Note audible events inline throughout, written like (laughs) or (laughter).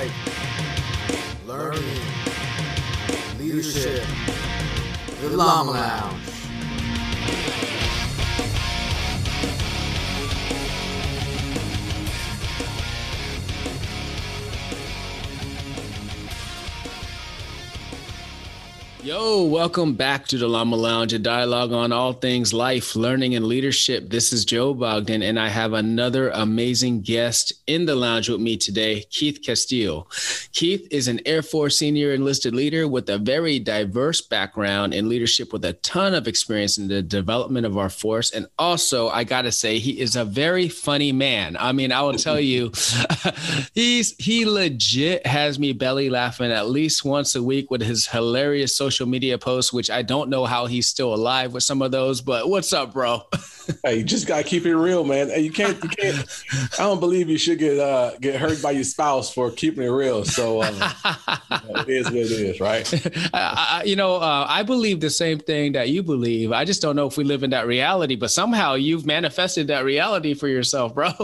life, learning, leadership. The Llama Lounge. Yo, welcome back to the Llama Lounge, a dialogue on all things life, learning, and leadership. This is Joe Bogdan, and I have another amazing guest in the lounge with me today, Keith Castille. Keith is an Air Force senior enlisted leader with a very diverse background in leadership with a ton of experience in the development of our force. And also, I got to say, he is a very funny man. I mean, I will tell (laughs) you, (laughs) he's he legit has me belly laughing at least once a week with his hilarious social social media posts, which I don't know how he's still alive with some of those. But what's up, bro? (laughs) hey, you just gotta keep it real, man. Hey, you can't, you can't. I don't believe you should get uh, get hurt by your spouse for keeping it real. So um, it is what it is, right? (laughs) I, you know, uh, I believe the same thing that you believe. I just don't know if we live in that reality. But somehow you've manifested that reality for yourself, bro. (laughs)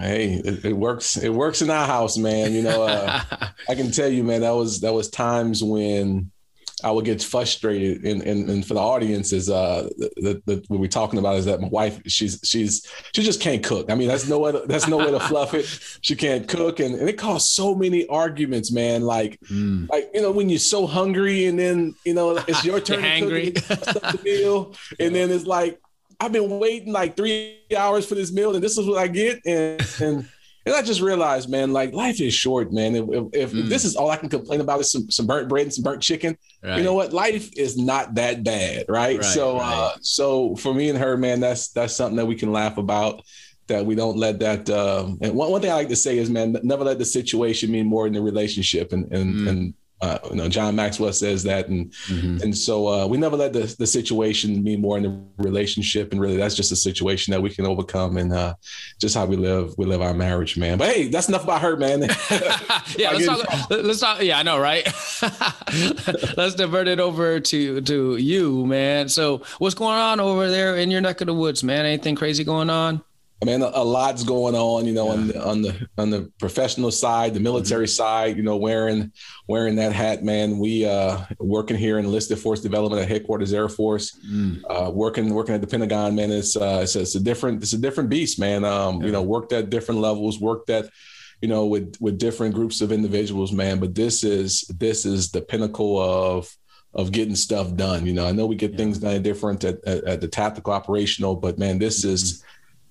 Hey, it, it, works. It works in our house, man. You know, uh, I can tell you, man. That was that was times when I would get frustrated, and and, and for the audience is uh the, the, what we're talking about is that my wife she's she's she just can't cook. I mean that's no way that's no way to fluff it. (laughs) She can't cook, and, and it caused so many arguments, man. Like mm. like you know when you're so hungry, and then you know it's your turn to cook the meal, (laughs) and then it's like I've been waiting like three hours for this meal, and this is what I get, and and and I just realized, man, like life is short, man. If, if, if mm. this is all I can complain about is some, some burnt bread and some burnt chicken, right. you know what? Life is not that bad, right? right so, right. Uh, so for me and her, man, that's that's something that we can laugh about. That we don't let that. Um, and one, one thing I like to say is, man, never let the situation mean more than the relationship. And and mm. and uh, you know, John Maxwell says that, and mm-hmm. and so uh, we never let the, the situation mean more in the relationship, and really that's just a situation that we can overcome, and uh, just how we live we live our marriage, man. But hey, that's enough about her, man. (laughs) yeah, let's talk, let's talk. Yeah, I know, right? (laughs) let's divert it over to to you, man. So what's going on over there in your neck of the woods, man? Anything crazy going on? I mean, a, a, lot's going on, you know, yeah. on the on the on the professional side, the military mm-hmm. side, you know, wearing wearing that hat, man. We uh working here in enlisted force development at headquarters Air Force, mm. uh, working working at the Pentagon, man. It's uh it's, it's a different it's a different beast, man. Um, yeah. you know, worked at different levels, worked at you know with with different groups of individuals, man. But this is this is the pinnacle of of getting stuff done. You know, I know we get yeah. things done different at, at, at, the tactical operational, but man, this mm-hmm. is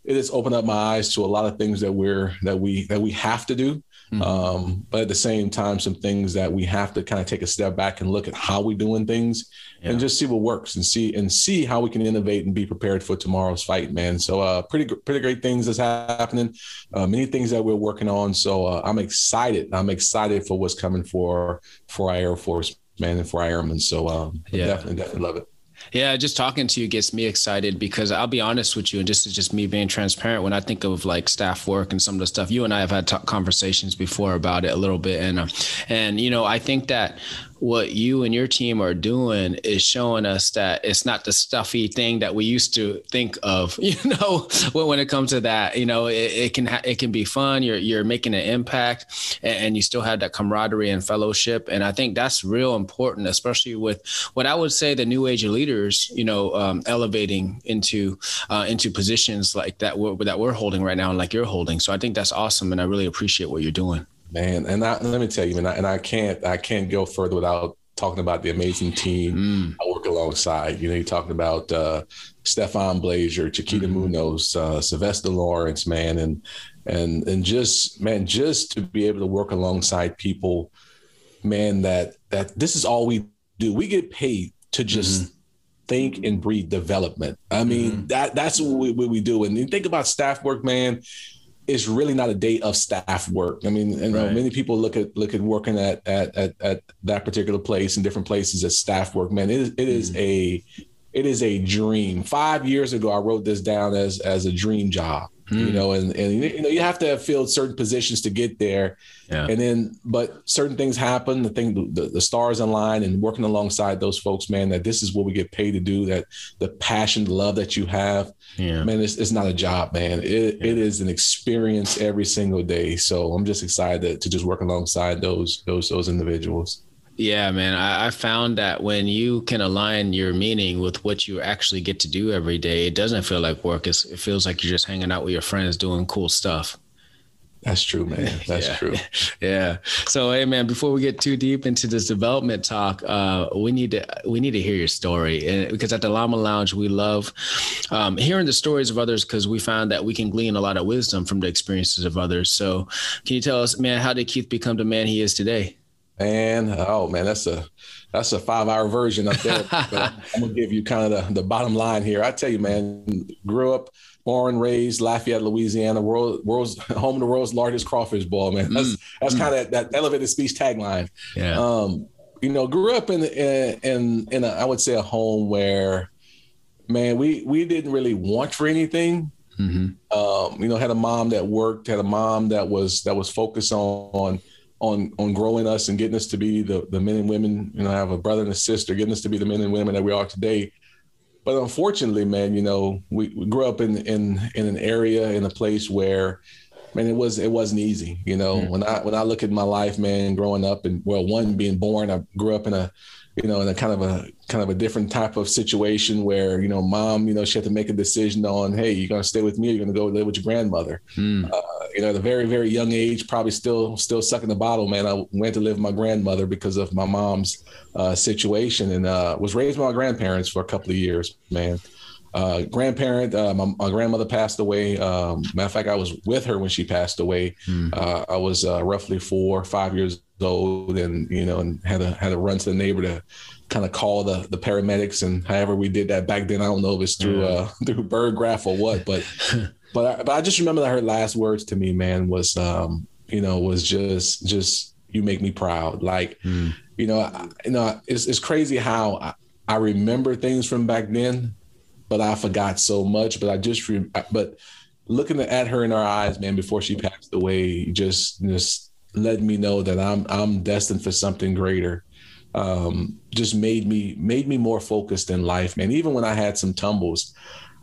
it has opened up my eyes to a lot of things that we're that we that we have to do. Mm-hmm. Um, but at the same time, some things that we have to kind of take a step back and look at how we're doing things yeah. and just see what works and see and see how we can innovate and be prepared for tomorrow's fight, man. So uh, pretty pretty great things that's happening. Uh, many things that we're working on. So uh, I'm excited. I'm excited for what's coming for for our Air Force, man, and for our airmen. So um, yeah. definitely definitely love it. Yeah, just talking to you gets me excited because I'll be honest with you, and this is just me being transparent. When I think of like staff work and some of the stuff, you and I have had conversations before about it a little bit, and uh, and you know, I think that what you and your team are doing is showing us that it's not the stuffy thing that we used to think of (laughs) you know when it comes to that you know it, it can ha- it can be fun. You're you're making an impact and, and, you still have that camaraderie and fellowship. And i think that's real important especially with what i would say the new age leaders you know um, elevating into uh, into positions like that we're, that we're holding right now and like you're holding. So i think that's awesome and i really appreciate what you're doing man. And I, let me tell you, man, I, and I can't I can't go further without talking about the amazing team mm. I work alongside. You know, you're talking about uh, Stefan Blazier, Chiquita mm. Munoz, uh, Sylvester Lawrence, man, and and and just man, just to be able to work alongside people, man, that that this is all we do. We get paid to just. Mm-hmm think and breathe development. I mean, mm-hmm. that that's what we, what we, do. And you think about staff work, man it's really not a day of staff work. I mean, you know, right. many people look at look at working at, at at at that particular place in different places as staff work. Man, it is it is mm. a it is a dream. Five years ago, I wrote this down as as a dream job. You hmm. know, and and you know you have to have filled certain positions to get there, yeah. and then but certain things happen. The thing, the, the stars align, and working alongside those folks, man, that this is what we get paid to do. That the passion, the love that you have, yeah. man, it's, it's not a job, man. It yeah. it is an experience every single day. So I'm just excited to, to just work alongside those those those individuals. Yeah, man. I, I, found that when you can align your meaning with what you actually get to do every day, it doesn't feel like work. It's, it feels like you're just hanging out with your friends doing cool stuff. That's true, man. (laughs) That's yeah. true. (laughs) yeah. So, hey, man, before we get too deep into this development talk, uh, we need to we need to hear your story, and because at the Llama Lounge, we love um, hearing the stories of others because we found that we can glean a lot of wisdom from the experiences of others. So, can you tell us, man, how did Keith become the man he is today? And oh man, that's a that's a five hour version up there. but I'm (laughs) gonna give you kind of the, the bottom line here. I tell you, man, grew up, born, raised Lafayette, Louisiana, world world's (laughs) home of the world's largest crawfish boil, man. That's mm. that's mm. kind of that elevated speech tagline. Yeah. Um, you know, grew up in in in, in a, I would say a home where, man, we we didn't really want for anything. Mm-hmm. Um, you know, had a mom that worked, had a mom that was that was focused on, on on on growing us and getting us to be the the men and women. You know, I have a brother and a sister, getting us to be the men and women that we are today. But unfortunately, man, you know, we, we grew up in in in an area in a place where, man, it was it wasn't easy. You know, mm-hmm. when I when I look at my life, man, growing up and well, one being born, I grew up in a you know, in a kind of a kind of a different type of situation where, you know, mom, you know, she had to make a decision on, hey, you're gonna stay with me, or you're gonna go live with your grandmother. Mm. Uh, you know, at a very, very young age, probably still still sucking the bottle, man. I went to live with my grandmother because of my mom's uh, situation and uh, was raised by my grandparents for a couple of years, man. Uh, grandparent, uh, my, my, grandmother passed away. Um, matter of fact, I was with her when she passed away. Mm. Uh, I was uh, roughly four, five years old, and you know, and had to had to run to the neighbor to kind of call the the paramedics. And however we did that back then, I don't know if it's through uh, (laughs) through bird graph or what, but (laughs) but I, but I just remember that her last words to me, man, was um, you know, was just just you make me proud. Like, mm. you know, I, you know, it's it's crazy how I, I remember things from back then, but I forgot so much. But I just re- but looking at her in her eyes, man, before she passed away, just just let me know that I'm I'm destined for something greater. Um, just made me made me more focused in life, man. Even when I had some tumbles,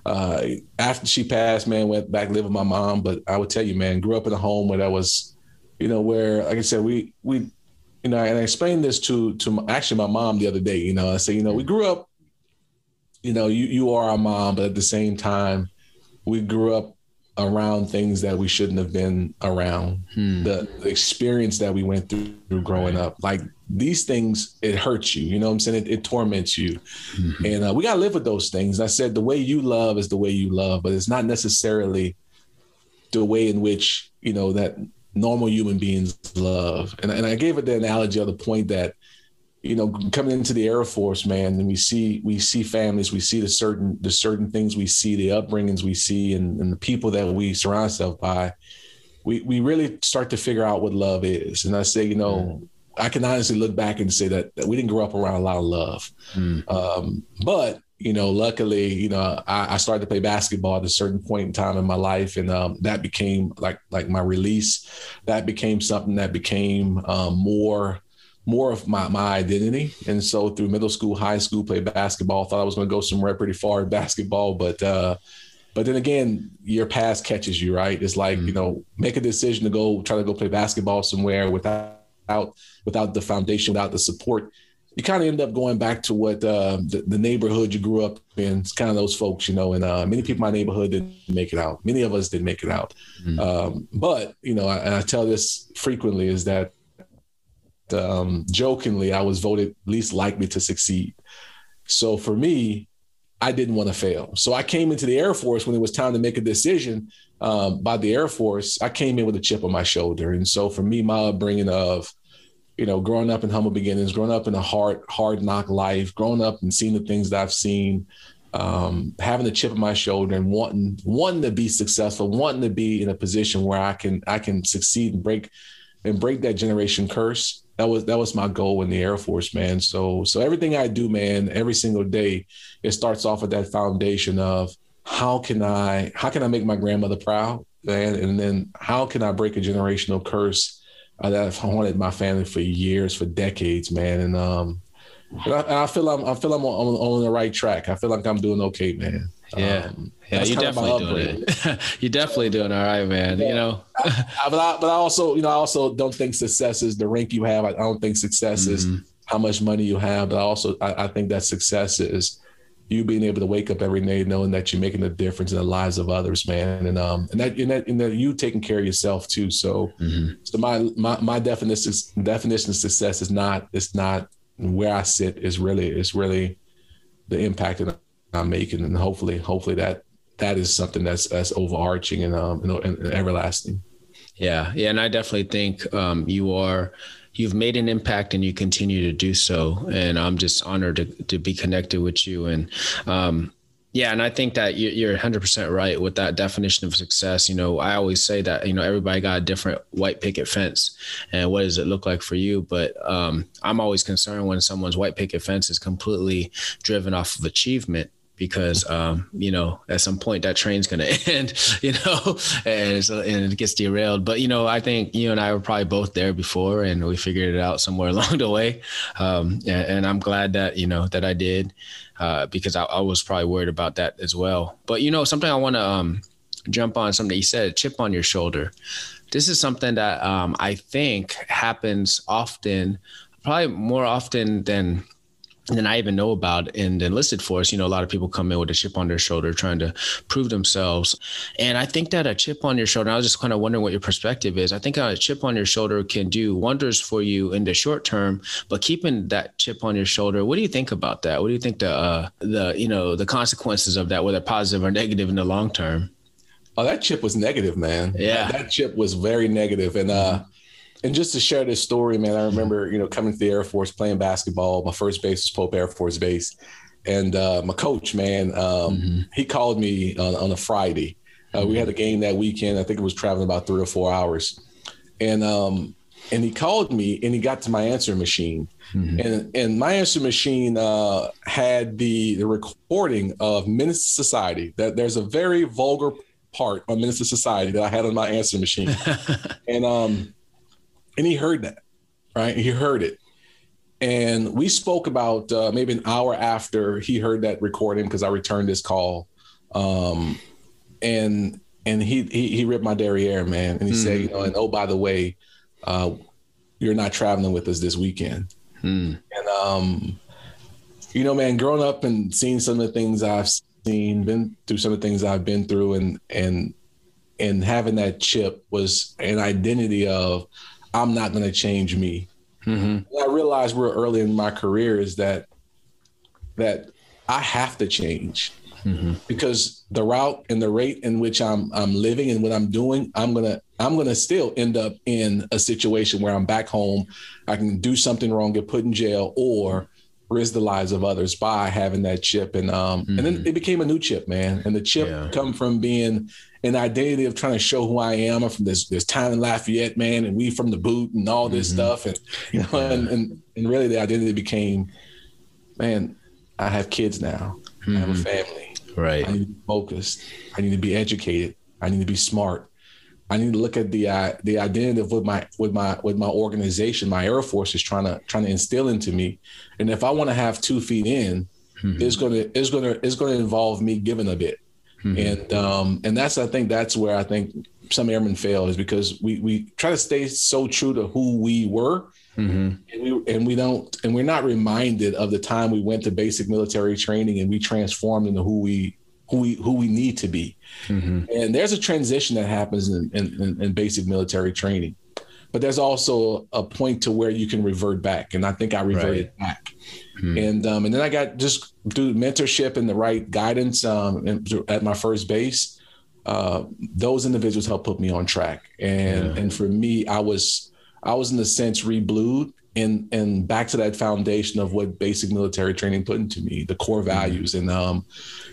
uh, after she passed, man, went back live with my mom. But I would tell you, man, grew up in a home where that was, you know, where like I said, we we, you know, and I explained this to to my, actually my mom the other day. You know, I say, you know, we grew up, you know, you you are our mom, but at the same time, we grew up around things that we shouldn't have been around. Hmm. The, the, experience that we went through, growing up, like these things, it hurts you. You know what I'm saying? It, it torments you, mm-hmm. and uh, we gotta live with those things. I said the way you love is the way you love, but it's not necessarily the way in which you know that normal human beings love. And, and I gave it the analogy of the point that you know, coming into the Air Force, man, and we see we see families, we see the certain the certain things we see, the upbringings we see, and, and the people that we surround ourselves by. We we really start to figure out what love is. And I say, you know, mm. I can honestly look back and say that, that we didn't grow up around a lot of love. Mm. Um, but you know, luckily, you know, I, I, started to play basketball at a certain point in time in my life, and um, that became like like my release. That became something that became um, more more of my, my identity. And so through middle school, high school, played basketball, thought I was going to go somewhere pretty far in basketball. But, uh, but then again, your past catches you, right? It's like, mm-hmm. you know, make a decision to go try to go play basketball somewhere without, without the foundation, without the support. You kind of end up going back to what uh, the, the, neighborhood you grew up in. It's kind of those folks, you know, and uh, many people in my neighborhood didn't make it out. Many of us didn't make it out. Mm-hmm. Um, but, you know, I, I tell this frequently is that um, jokingly, I was voted least likely to succeed. So for me, I didn't want to fail. So I came into the Air Force when it was time to make a decision um, by the Air Force. I came in with a chip on my shoulder. And so for me, my upbringing of, you know, growing up in humble beginnings, growing up in a hard, hard knock life, growing up and seeing the things that I've seen, um, having a chip on my shoulder and wanting wanting to be successful, wanting to be in a position where I can I can succeed and break and break that generation curse that was that was my goal in the Air Force, man. So so everything I do, man, every single day, it starts off with that foundation of how can I how can I make my grandmother proud, man? And then how can I break a generational curse uh, that I've haunted my family for years, for decades, man? And um, and I, and I feel I'm I feel I'm on, on, the right track. I feel like I'm doing okay, man. Yeah, um, yeah, you definitely doing it. (laughs) you're definitely doing all right, man. Yeah. You know, (laughs) I, but I, but I also, you know, I also don't think success is the rank you have. I, I don't think success mm-hmm. is how much money you have. But I also, I, I think that success is you being able to wake up every day knowing that you're making a difference in the lives of others, man, and um, and that and that, and that you taking care of yourself too. So, mm-hmm. so my my my definition definition of success is not it's not where I sit is really is really the impact that I'm making, and hopefully hopefully that that is something that's that's overarching and um and, and everlasting. Yeah, yeah, and I definitely think um, you are you've made an impact and you continue to do so. And I'm just honored to, to be connected with you. And um, yeah, and I think that you're 100% right with that definition of success. You know, I always say that, you know, everybody got a different white picket fence and what does it look like for you? But um, I'm always concerned when someone's white picket fence is completely driven off of achievement because um, you know at some point that train's going (laughs) to end you know and, and it gets derailed. But you know i think you and i were probably both there before and we figured it out somewhere (laughs) along the way. Um, and, and, i'm glad that you know that i did uh, because I, I, was probably worried about that as well. But you know something i want to um, jump on something you said chip on your shoulder. This is something that um, i think happens often probably more often than than I even know about in the enlisted force. You know, a lot of people come in with a chip on their shoulder trying to prove themselves. And I think that a chip on your shoulder, I was just kind of wondering what your perspective is. I think a chip on your shoulder can do wonders for you in the short term, but keeping that chip on your shoulder, what do you think about that? What do you think the, uh, the, you know, the consequences of that, whether positive or negative in the long term? Oh, that chip was negative, man. Yeah. That, that chip was very negative. And, uh, and just to share this story, man, I remember, you know, coming to the Air Force playing basketball. My first base was Pope Air Force Base. And uh, my coach, man, um, mm-hmm. he called me on, on a Friday. Uh, mm-hmm. We had a game that weekend. I think it was traveling about three or four hours. And um, and he called me and he got to my answer machine. Mm-hmm. And and my answer machine uh, had the, the recording of Menace Society. That there's a very vulgar part on Menace Society that I had on my answer machine. (laughs) and um and he heard that, right? He heard it. And we spoke about uh, maybe an hour after he heard that recording because I returned his call. Um, and and he, he he ripped my derriere, man. And he mm. said, you know, and oh, by the way, uh, you're not traveling with us this weekend. Mm. And um, you know, man, growing up and seeing some of the things I've seen, been through some of the things I've been through, and and and having that chip was an identity of I'm not going to change me. Mm-hmm. I realized real early in my career is that that I have to change mm-hmm. because the route and the rate in which I'm I'm living and what I'm doing, I'm gonna I'm gonna still end up in a situation where I'm back home. I can do something wrong, get put in jail, or risk the lives of others by having that chip. And um mm-hmm. and then mm-hmm. it became a new chip, man. And the chip yeah. come from being an identity of trying to show who I am. I'm from this this town in Lafayette, man, and we from the boot and all this mm-hmm. stuff. And you know, yeah. and, and and really the identity became, man, I have kids now. Mm-hmm. I have a mm-hmm. family. Right. I need to be focused. I need to be educated. I need to be smart. I need to look at the uh, the identity of what my with my with my organization, my Air Force is trying to trying to instill into me. And if I want to have two feet in, mm-hmm. it's gonna it's gonna it's gonna involve me giving a bit. Mm-hmm. And um, and that's I think that's where I think some airmen fail is because we we try to stay so true to who we were. Mm-hmm. And we and we don't and we're not reminded of the time we went to basic military training and we transformed into who we who we who we need to be. Mm-hmm. And there's a transition that happens in, in, in, basic military training, but there's also a point to where you can revert back, and I think I reverted right. back. Hmm. And um, and then I got just through mentorship and the right guidance um, at my first base. Uh, those individuals helped put me on track, and yeah. and for me, I was I was in a sense reblued and and back to that foundation of what basic military training put into me, the core mm-hmm. values. And um,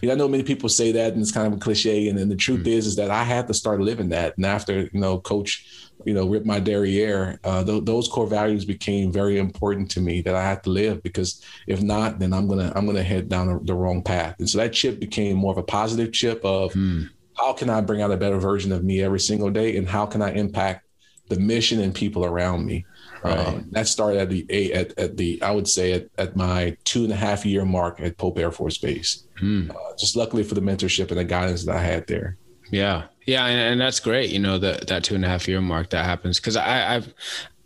you know, I know many people say that, and it's kind of a cliche. And then the truth mm-hmm. is, is that I had to start living that. And after you know, Coach, you know, ripped my derriere, uh, th- those core values became very important to me that I had to live because if not, then I'm gonna I'm gonna head down the, the wrong path. And so that chip became more of a positive chip of. Mm. How can I bring out a better version of me every single day, and how can I impact the mission and people around me? Right. Um, that started at the at, at the I would say at, at my two and a half year mark at Pope Air Force Base. Hmm. Uh, just luckily for the mentorship and the guidance that I had there. Yeah, yeah, and, and that's great. You know that that two and a half year mark that happens because I I've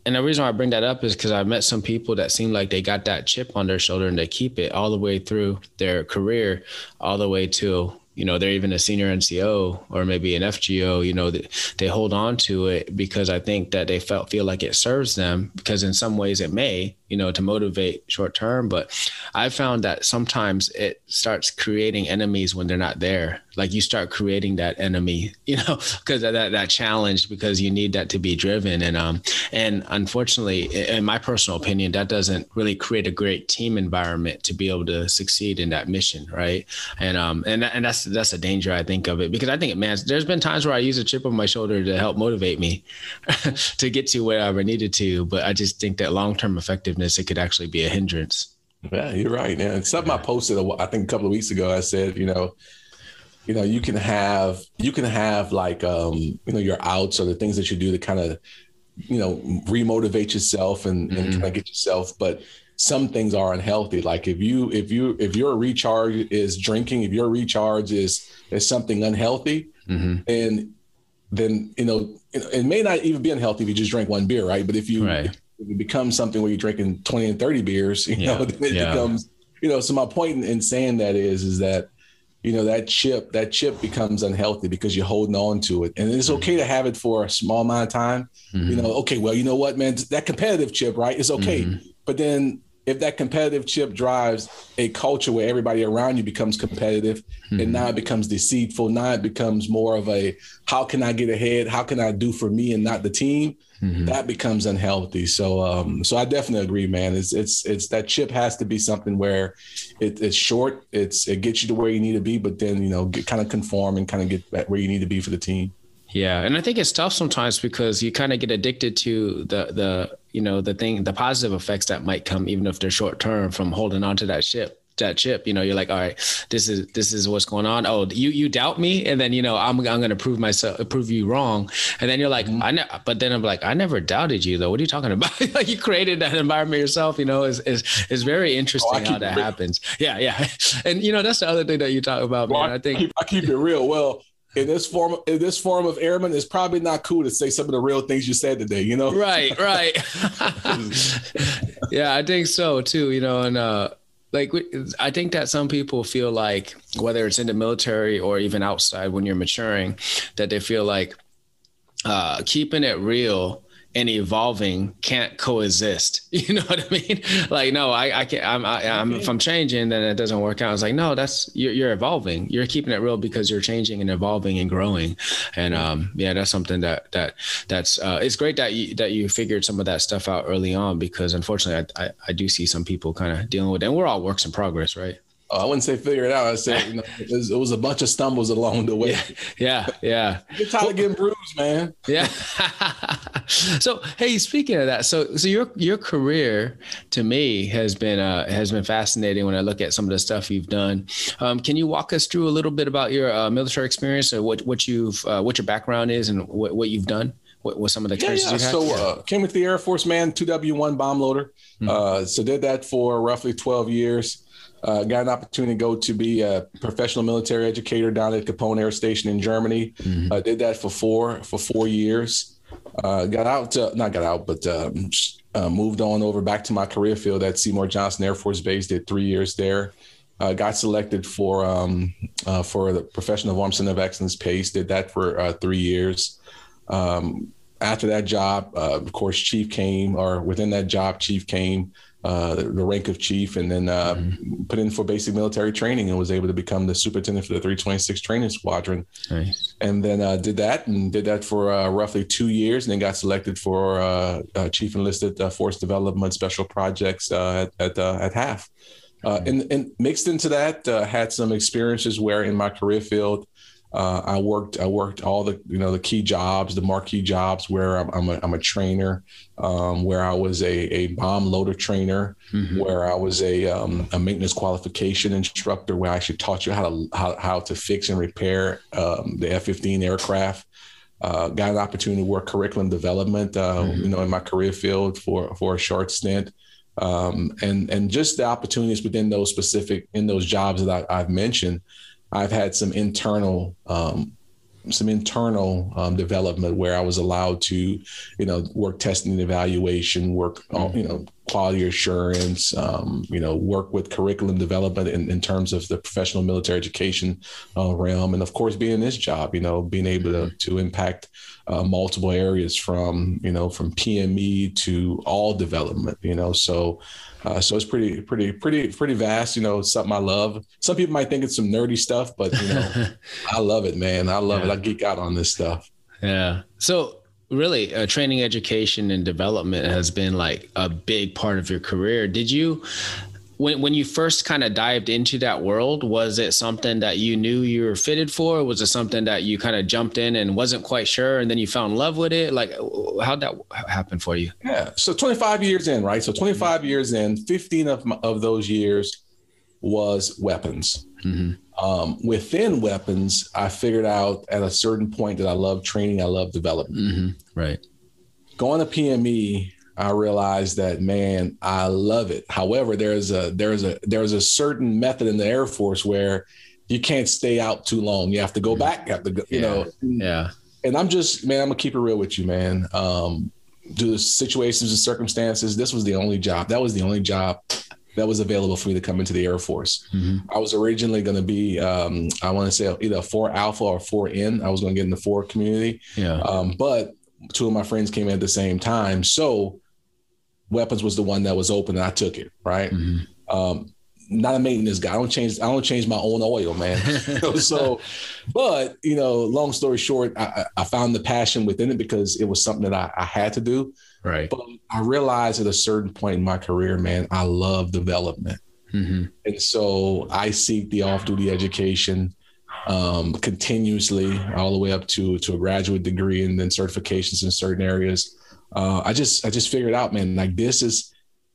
and the reason why I bring that up is because I've met some people that seem like they got that chip on their shoulder and they keep it all the way through their career, all the way to you know they're even a senior NCO or maybe an FGO, you know, they, they hold on to it because I think that they felt feel like it serves them because in some ways it may, you know, to motivate short term. But I found that sometimes it starts creating enemies when they're not there. Like you start creating that enemy, (laughs) you know, because that that challenge because you need that to be driven. And um and unfortunately, in my personal opinion, that doesn't really create a great team environment to be able to succeed in that mission, right? And um and and that's that's a danger I think of it because I think it man, there's been times where I use a chip on my shoulder to help motivate me (laughs) to get to wherever I needed to, but I just think that long term effectiveness, it could actually be a hindrance. Yeah, you're right. Yeah, something I posted, I think a couple of weeks ago, I said, you know, you know, you can have you can have like um, you know, your outs or the things that you do to kind of, you know, remotivate yourself and, mm-hmm. and kind of get yourself, but some things are unhealthy. Like if you if you if your recharge is drinking, if your recharge is is something unhealthy, mm-hmm. and then you know it may not even be unhealthy if you just drink one beer, right? But if you right it becomes something where you're drinking 20 and 30 beers, you yeah. know, (laughs) it yeah. becomes, you know, so my point in, in saying that is, is that, you know, that chip, that chip becomes unhealthy because you're holding on to it. And it's mm-hmm. okay to have it for a small amount of time. Mm-hmm. You know, okay, well, you know what, man, that competitive chip, right? It's okay. Mm-hmm. But then if that competitive chip drives a culture where everybody around you becomes competitive mm-hmm. and now it becomes deceitful now it becomes more of a how can i get ahead how can i do for me and not the team mm-hmm. that becomes unhealthy. So um so i definitely agree man. It's it's it's that chip has to be something where it, it's short it's it gets you to where you need to be but then you know get, kind of conform and kind of get where you need to be for the team. Yeah, and I think it's tough sometimes because you kind of get addicted to the the you know the thing the positive effects that might come even if they're short term from holding on to that ship that chip you know you're like all right this is this is what's going on. Oh you you doubt me and then you know i'm, I'm gonna prove myself prove you wrong. And then you're like mm-hmm. i ne- but then i'm like i never doubted you though. What are you talking about? (laughs) Like you created that environment yourself you know is is, is very interesting oh, how that happens. Yeah yeah. (laughs) And you know that's the other thing that you talk about well, man. I think I keep, I keep it real. Well in this form in this form of airman it's probably not cool to say some of the real things you said today you know? Right right. (laughs) Yeah i think so too you know and uh like i think that some people feel like whether it's in the military or even outside when you're maturing that they feel like uh keeping it real and evolving can't coexist. (laughs) You know what I mean? Like, no, I, I can't. I'm, I, am if I'm changing, then it doesn't work out. It's like, no, that's you're, you're, evolving. You're keeping it real because you're changing and evolving and growing. And um, yeah, that's something that that that's uh, it's great that you that you figured some of that stuff out early on because unfortunately, I I, I do see some people kind of dealing with, it. and we're all works in progress, right? Oh, I wouldn't say figure it out. I said, you know, (laughs) it was, it was, a bunch of stumbles along the way. Yeah, yeah. yeah. You're tired of getting bruised, man. Yeah. (laughs) so, hey, speaking of that, so so your your career to me has been uh, has been fascinating when I look at some of the stuff you've done. Um, can you walk us through a little bit about your uh, military experience or what what you've uh, what your background is and what, what you've done? What, what some of the experiences yeah, yeah. you had? So, uh, came with the Air Force, man, two W one bomb loader. Mm-hmm. Uh, so did that for roughly twelve years. Uh, got an opportunity to go to be a professional military educator down at Kapaun Air Station in Germany. Mm-hmm. Uh, did that for four for four years. Uh, got out, to, not got out, but um, uh, moved on over back to my career field at Seymour Johnson Air Force Base. Did three years there. Uh, got selected for um, uh, for the Profession of Arms Center of Excellence PACE. Did that for three years. Um, after that job, of course, Chief came, or within that job, Chief came uh, the, rank of chief, and then uh, mm-hmm. put in for basic military training and was able to become the superintendent for the 326 Training Squadron. Nice. And then uh, did that and did that for uh, roughly two years, and then got selected for uh, uh, chief enlisted force development special projects at at, at HAF. and, and mixed into that, had some experiences where in my career field, uh, I worked I worked all the you know the key jobs, the marquee jobs where I'm, I'm, a, I'm a trainer, um, where I was a, a bomb loader trainer, mm-hmm. where I was a, um, a maintenance qualification instructor, where I actually taught you how to how, how to fix and repair um, the F-15 aircraft. Uh, got an opportunity to work curriculum development, uh, mm-hmm. you know, in my career field for for a short stint. Um, and and just the opportunities within those specific in those jobs that I, have mentioned I've had some internal um, some internal um, development where I was allowed to, you know, work testing and evaluation, work, mm-hmm. you know, quality assurance, um, you know, work with curriculum development in, in terms of the professional military education uh, realm, and of course, being in this job, you know, being able to mm-hmm. to impact uh, multiple areas from you know from PME to all development, you know, so uh, so it's pretty, pretty, pretty, pretty vast. You know, something I love. Some people might think it's some nerdy stuff, but you know, (laughs) I love it, man. I love yeah. it. I geek out on this stuff. Yeah. So really, uh, training, education, and development has been like a big part of your career. Did you? When when you first kind of dived into that world, was it something that you knew you were fitted for? Was it something that you kind of jumped in and wasn't quite sure, and then you fell in love with it? Like, how'd that happen for you? Yeah, so 25 years in, right? So 25 years in, 15 of my, of those years was weapons. Mm-hmm. Um, within weapons, I figured out at a certain point that I love training, I love development. Mm-hmm. Right. Going to PME I realized that man, I love it. However, there's a there's a there's a certain method in the Air Force where you can't stay out too long. You have to go back. You have to go, you yeah. know. Yeah. And I'm just man, I'm gonna keep it real with you, man. Um, due to situations and circumstances, this was the only job. That was the only job that was available for me to come into the Air Force. Mm-hmm. I was originally going to be, um, I want to say either a four alpha or four N. I was going to get in the four community. Yeah. Um, but two of my friends came in at the same time. So weapons was the one that was open and I took it. Right. Mm-hmm. Um, not a maintenance guy. I don't change. I don't change my own oil, man. (laughs) (laughs) so, but you know, long story short, I, I, found the passion within it because it was something that I, I, had to do. Right. But I realized at a certain point in my career, man, I love development, mm-hmm. and so I seek the off-duty education um, continuously, all the way up to to a graduate degree and then certifications in certain areas uh, I just I just figured out, man, like this is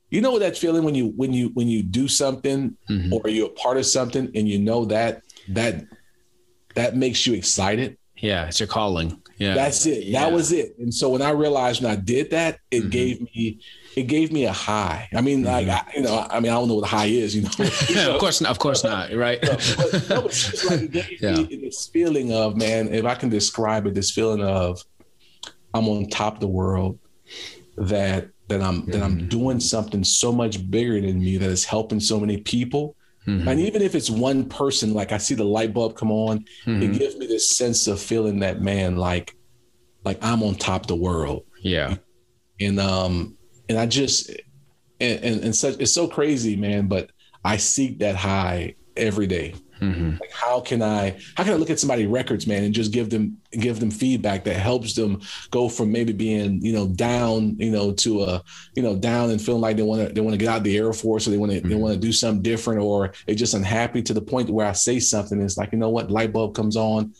you know what that feeling when you when you when you do something mm-hmm. or you're a part of something and you know that that that makes you excited. Yeah, it's your calling. Yeah. That's it. Yeah. That was it. And so when I realized when I did that, it mm-hmm. gave me it gave me a high. I mean, mm-hmm. like I, you know, I mean, I don't know what a high is, you know. (laughs) of course not. Of course not. (laughs) Right. but, no, but like it (laughs) yeah. this feeling of man. If I can describe it, this feeling of I'm on top of the world that that I'm mm-hmm. that I'm mm-hmm. doing something so much bigger than me that is helping so many people. Mm-hmm. And even if it's one person, like I see the light bulb come on, mm-hmm. it gives me this sense of feeling that man, like like I'm on top of the world. Yeah. And um and I just and, and, and such it's so crazy, man, but I seek that high every day. Mm-hmm. Like how can I how can I look at somebody records, man, and just give them give them feedback that helps them go from maybe being you know down you know to a you know down and feeling like they want to they want to get out of the Air Force or they want to mm-hmm. they want to do something different or they're just unhappy to the point where I say something it's like you know what light bulb comes on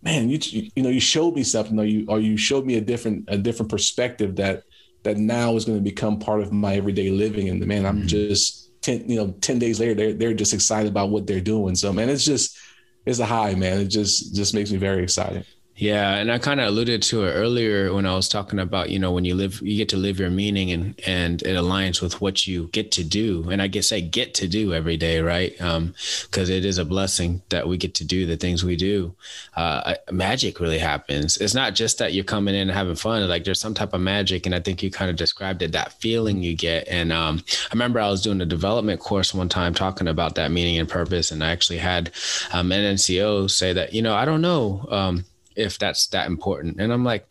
man you you know you showed me something or you or you showed me a different a different perspective that that now is going to become part of my everyday living and man I'm mm-hmm. just 10, you know, 10 days later, they're, they're just excited about what they're doing. So, man, it's just, it's a high, man. It just, just makes me very excited. Yeah, and I kind of alluded to it earlier when I was talking about, you know, when you live, you get to live your meaning and and it aligns with what you get to do. And I guess I get to do every day, right? Um, because it is a blessing that we get to do the things we do. Uh, magic really happens. It's not just that you're coming in and having fun. Like there's some type of magic, and I think you kind of described it. That feeling you get. And um, I remember I was doing a development course one time talking about that meaning and purpose, and I actually had um, an NCO say that, you know, I don't know. Um, if that's that important. And I'm like,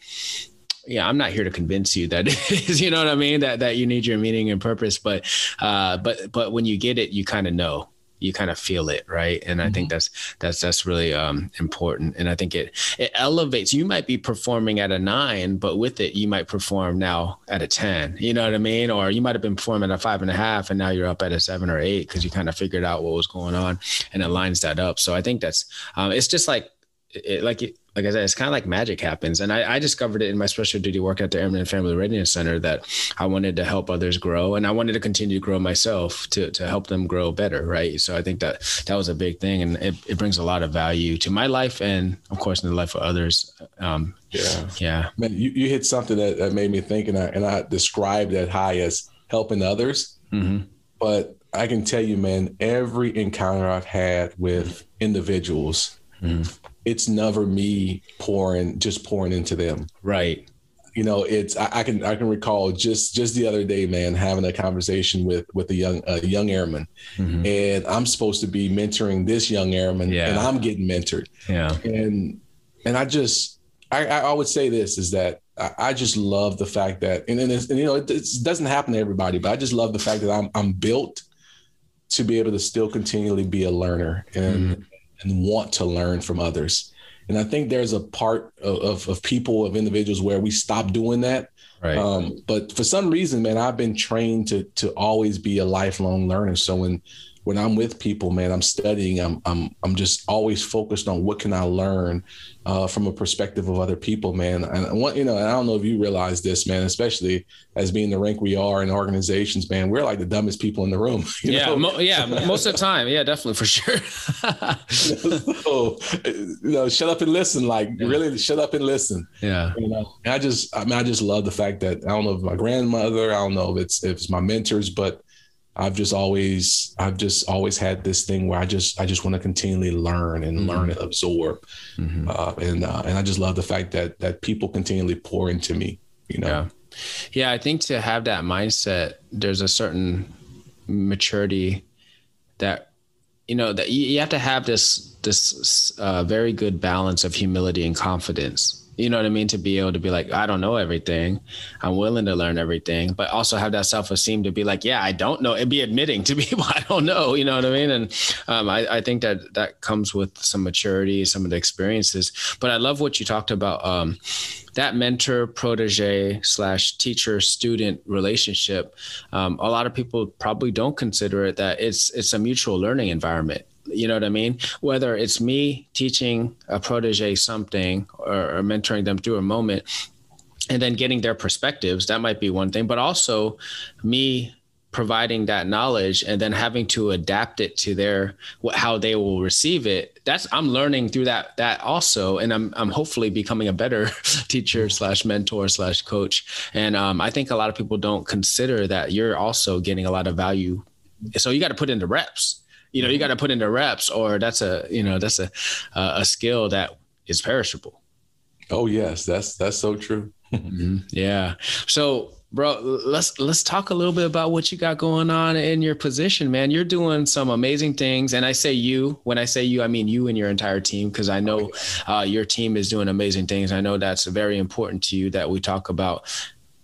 yeah, I'm not here to convince you that (laughs) is, you know what I mean? That that you need your meaning and purpose. But uh, but but when you get it, you kind of know you kind of feel it right and i mm-hmm. think that's that's that's really um, important and i think it it elevates you might be performing at a nine but with it you might perform now at a 10 you know what i mean or you might have been performing at a five and a half and now you're up at a seven or eight because you kind of figured out what was going on and it lines that up so i think that's um, it's just like it, like like I said, it's kind of like magic happens. And I, I, discovered it in my special duty work at the Airman Family Readiness Center that I wanted to help others grow and I wanted to continue to grow myself to, to help them grow better. Right. So I think that that was a big thing and it, it brings a lot of value to my life and of course in the life of others. Um, yeah. Yeah. Man, you, you hit something that, that made me think and I, and I described that high as helping others. Mm-hmm. But I can tell you, man, every encounter I've had with individuals, mm-hmm it's never me pouring just pouring into them. Right. You know, it's I, I, can I can recall just just the other day, man, having a conversation with with a young a young airman, mm-hmm. and I'm supposed to be mentoring this young airman, yeah. and I'm getting mentored. Yeah. And and I just I, I would say this is that I, just love the fact that and, and, and you know it, it, doesn't happen to everybody, but I just love the fact that I'm I'm built to be able to still continually be a learner and mm-hmm and want to learn from others. And I think there's a part of, of, of people, of individuals where we stop doing that. Right. Um, but for some reason, man, I've been trained to to always be a lifelong learner. So when when I'm with people, man, I'm studying. I'm I'm I'm just always focused on what can I learn uh, from a perspective of other people, man. And what you know, and I don't know if you realize this, man, especially as being the rank we are in organizations, man, we're like the dumbest people in the room. (laughs) yeah, mo- yeah, (laughs) most of the time, yeah, definitely for sure. (laughs) so, you know, shut up and listen. Like, yeah. really, shut up and listen. Yeah. You know, and I just, I mean, I just love the fact that I don't know if my grandmother, I don't know if it's if it's my mentors, but I've just always I've just always had this thing where I just I just want to continually learn and mm-hmm. learn and absorb, mm-hmm. uh, and uh, and I just love the fact that that people continually pour into me. You know. Yeah. Yeah, I think to have that mindset, there's a certain maturity that you know that you, you have to have this this uh, very good balance of humility and confidence you know what I mean? To be able to be like, I don't know everything. I'm willing to learn everything, but also have that self esteem to be like, yeah, I don't know, and be admitting to (laughs) people I don't know. You know what I mean? And um, I, I, think that that comes with some maturity, some of the experiences. But I love what you talked about. Um, that mentor protege slash teacher student relationship um, a lot of people probably don't consider it that it's it's a mutual learning environment you know what I mean? Whether it's me teaching a protege something or, or mentoring them through a moment and then getting their perspectives, that might be one thing, but also me providing that knowledge and then having to adapt it to their how they will receive it. That's i'm learning through that that also and i'm i'm hopefully becoming a better (laughs) teacher slash mentor slash coach. And um, i think a lot of people don't consider that you're also getting a lot of value. So you got to put in the reps you know you got to put into reps or that's a you know that's a a skill that is perishable. Oh yes. That's that's so true. Mm-hmm. (laughs) yeah. So bro let's let's talk a little bit about what you got going on in your position man. You're doing some amazing things. And i say you when i say you i mean you and your entire team because i know uh, your team is doing amazing things. I know that's very important to you that we talk about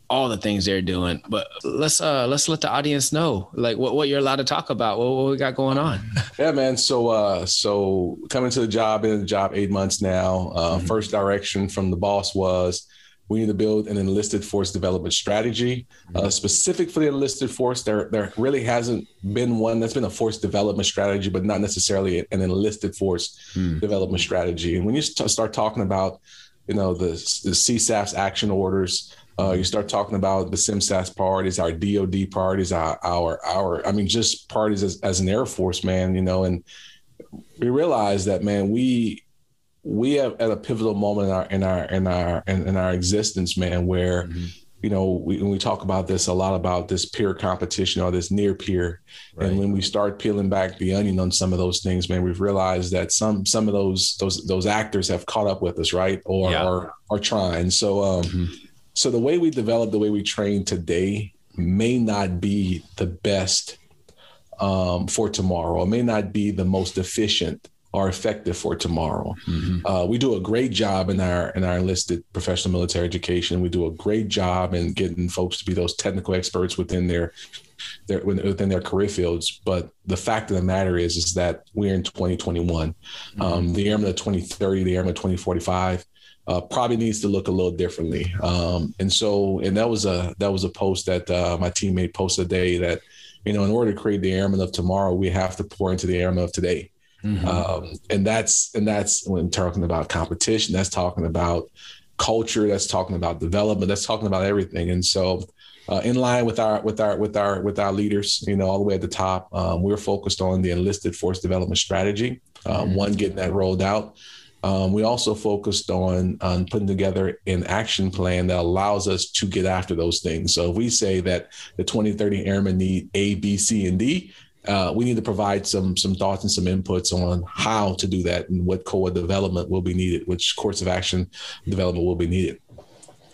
all the things they're doing. But let's uh let's let the audience know like what, what you're allowed to talk about. What, what we got going on. Yeah, man. So uh so coming to the job in the job eight months now. Uh mm-hmm. first direction from the boss was we need to build an enlisted force development strategy uh, mm-hmm. specific for the enlisted force. There, there really hasn't been one that's been a force development strategy, but not necessarily an enlisted force mm. development strategy. And when you start talking about, you know, the, the CSAF's action orders, uh, you start talking about the CMSAF's priorities, our DoD priorities, our our, our I mean, just priorities as, as an Air Force man, you know, and we realize that man, we we have at a pivotal moment in our in our in our in, in our existence, man, where mm-hmm. you know we, when we talk about this a lot about this peer competition or this near peer, right. and when we start peeling back the onion on some of those things, man, we've realized that some some of those those those actors have caught up with us, right, or yeah. are are trying. So. um mm-hmm so the way we develop, the way we train today may not be the best um, for tomorrow. It may not be the most efficient or effective for tomorrow. Mm-hmm. Uh, we do a great job in our in our enlisted professional military education. We do a great job in getting folks to be those technical experts within their their within their career fields. But the fact of the matter is, is that we're in 2021. Mm-hmm. Um, the airman of 2030, the airman of 2045. Uh, probably needs to look a little differently, um, and so and that was a that was a post that uh, my teammate posted today that you know in order to create the airman of tomorrow, we have to pour into the airman of today. Mm-hmm. Um, and that's and that's when talking about competition. That's talking about culture. That's talking about development. That's talking about everything. And so, uh, in line with our with our with our with our leaders, you know, all the way at the top, um, we're focused on the enlisted force development strategy. Um, mm-hmm. One, getting that rolled out. Um, we also focused on on putting together an action plan that allows us to get after those things. So if we say that the 2030 airmen need A, B, C, and D, uh, we need to provide some some thoughts and some inputs on how to do that and what core development will be needed, which course of action development will be needed.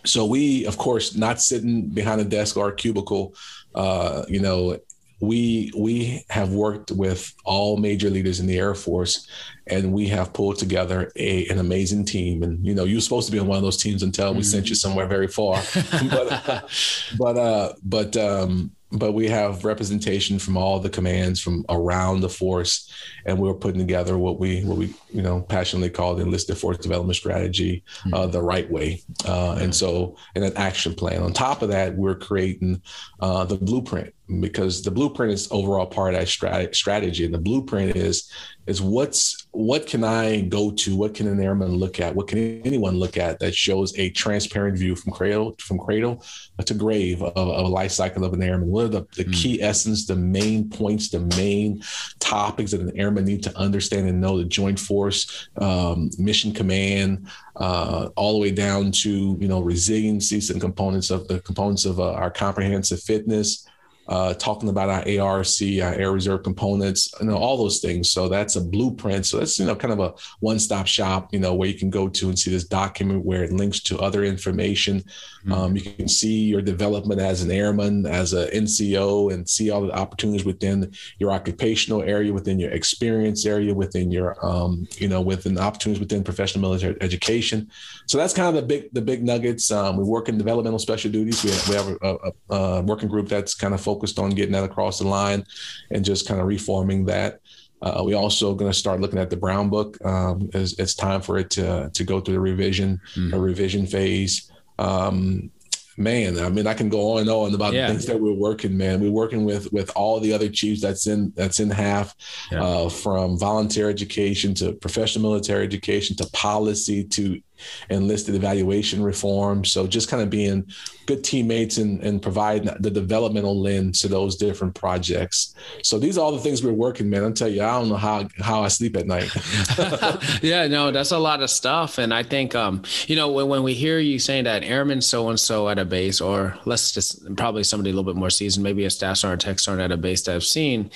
So we, of course, not sitting behind a desk or a cubicle, uh, you know, we we have worked with all major leaders in the Air Force, and we have pulled together a an amazing team. And you know, you're supposed to be on one of those teams until we mm-hmm. sent you somewhere very far. (laughs) but but uh, but um, but we have representation from all the commands from around the force and we're putting together what we what we you know passionately call the enlisted force development strategy uh, mm-hmm. the right way uh, and so in an action plan on top of that we're creating uh, the blueprint because the blueprint is overall part of that strat- strategy and the blueprint is is what's what can I go to? What can an airman look at? What can anyone look at that shows a transparent view from cradle from cradle to grave of, of a life cycle of an airman? What are the, the mm. key essence, the main points, the main topics that an airman need to understand and know? The Joint Force, um, Mission Command, uh, all the way down to you know resiliency and components of the components of uh, our comprehensive fitness uh, talking about our ARC, our air reserve components, you know, all those things. So that's a blueprint. So that's, you know, kind of a one-stop shop, you know, where you can go to and see this document where it links to other information. Mm-hmm. Um, you can see your development as an airman, as an NCO, and see all the opportunities within your occupational area, within your experience area, within your, um, you know, within opportunities within professional military education. So that's kind of the big, the big nuggets. Um, we work in developmental special duties. We have, we have a, a, a working group that's kind of focused focused on getting that across the line and just kind of reforming that. Uh, we also going to start looking at the Brown Book. Um, it's, it's, time for it to to go through the revision, mm. a revision phase. Um, man, I mean, I can go on and on about yeah. the things that we're working, man. We're working with with all the other chiefs that's in that's in HAF, yeah. uh, from volunteer education to professional military education to policy to enlisted evaluation reform. So just kind of being good teammates and, and providing the developmental lens to those different projects. So these are all the things we're working, man. I'll tell you, I don't know how how I sleep at night. (laughs) yeah, no, that's a lot of stuff. And I think um, you know, when, when we hear you saying that airman so and so at a base, or let's just probably somebody a little bit more seasoned, maybe a staff sergeant, tech sergeant at a base that I've seen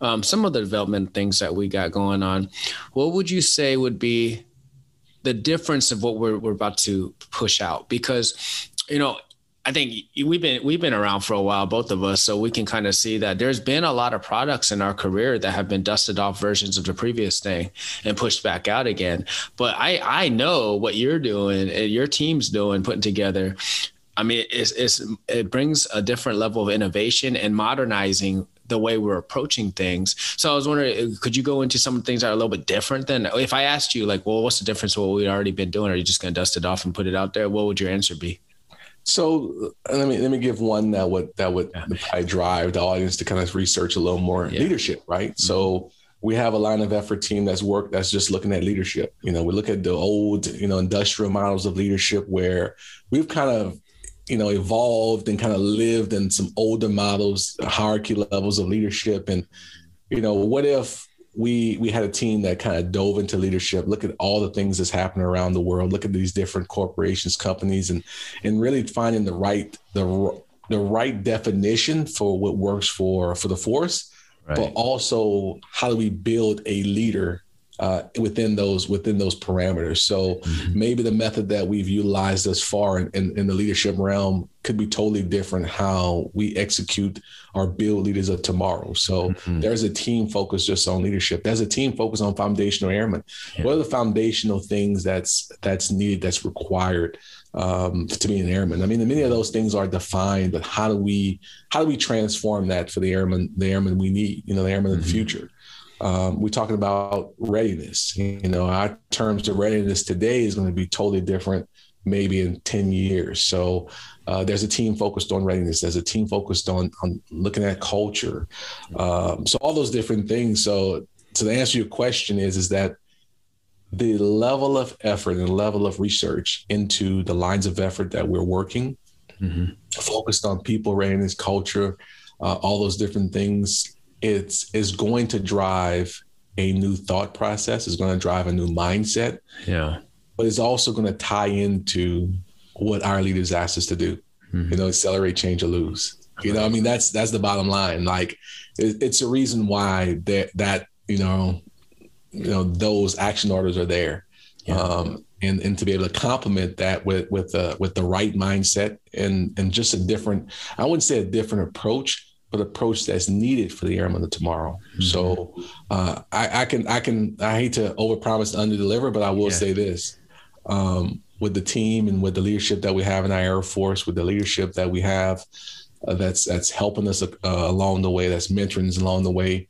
um, some of the development things that we got going on, what would you say would be the difference of what we're, we're about to push out because you know I think we've been we've been around for a while, both of us, so we can kind of see that there's been a lot of products in our career that have been dusted off versions of the previous thing and pushed back out again. But I I know what you're doing and your team's doing, putting together. I mean, it's, it's it brings a different level of innovation and modernizing the way we're approaching things. So I was wondering, could you go into some things that are a little bit different than if I asked you, like, well, what's the difference what we've already been doing? Are you just going to dust it off and put it out there? What would your answer be? So let me let me give one that would that would yeah. probably drive the audience to kind of research a little more yeah. leadership, right? Mm-hmm. So we have a line of effort team that's work that's just looking at leadership. You know, we look at the old, you know, industrial models of leadership where we've kind of you know, evolved and kind of lived in some older models, hierarchy levels of leadership. And, you know, what if we we had a team that kind of dove into leadership, look at all the things that's happening around the world, look at these different corporations, companies, and and really finding the right the the right definition for what works for for the force, right. but also how do we build a leader uh, within those within those parameters. So mm-hmm. maybe the method that we've utilized thus far in, in, in, the leadership realm could be totally different how we execute our build leaders of tomorrow. So mm-hmm. there's a team focused just on leadership. There's a team focused on foundational airmen. Yeah. What are the foundational things that's that's needed, that's required um, to be an airman? I mean, many of those things are defined, but how do we how do we transform that for the airmen, the airmen we need, you know, the airmen mm-hmm. of the mm-hmm. future? Um, we're talking about readiness. You know, our terms of readiness today is going to be totally different maybe in 10 years. So uh, there's a team focused on readiness. There's a team focused on, on looking at culture. Um, so all those different things. So to answer your question is, is that the level of effort and level of research into the lines of effort that we're working, mm-hmm. focused on people, readiness, culture, uh, all those different things it's is going to drive a new thought process. It's going to drive a new mindset. Yeah. But it's also going to tie into what our leaders asked us to do. Mm-hmm. You know, accelerate, change, or lose. You know, I mean, that's that's the bottom line. Like, it, it's a reason why that that you know, you know, those action orders are there. Yeah. Um, and and to be able to complement that with with the with the right mindset and and just a different I wouldn't say a different approach but approach that's needed for the airmen of tomorrow. Mm-hmm. So uh, I, I, can I can I hate to overpromise and underdeliver, but I will yeah. say this: um, with the team and with the leadership that we have in our Air Force, with the leadership that we have uh, that's that's helping us uh, along the way, that's mentoring us along the way,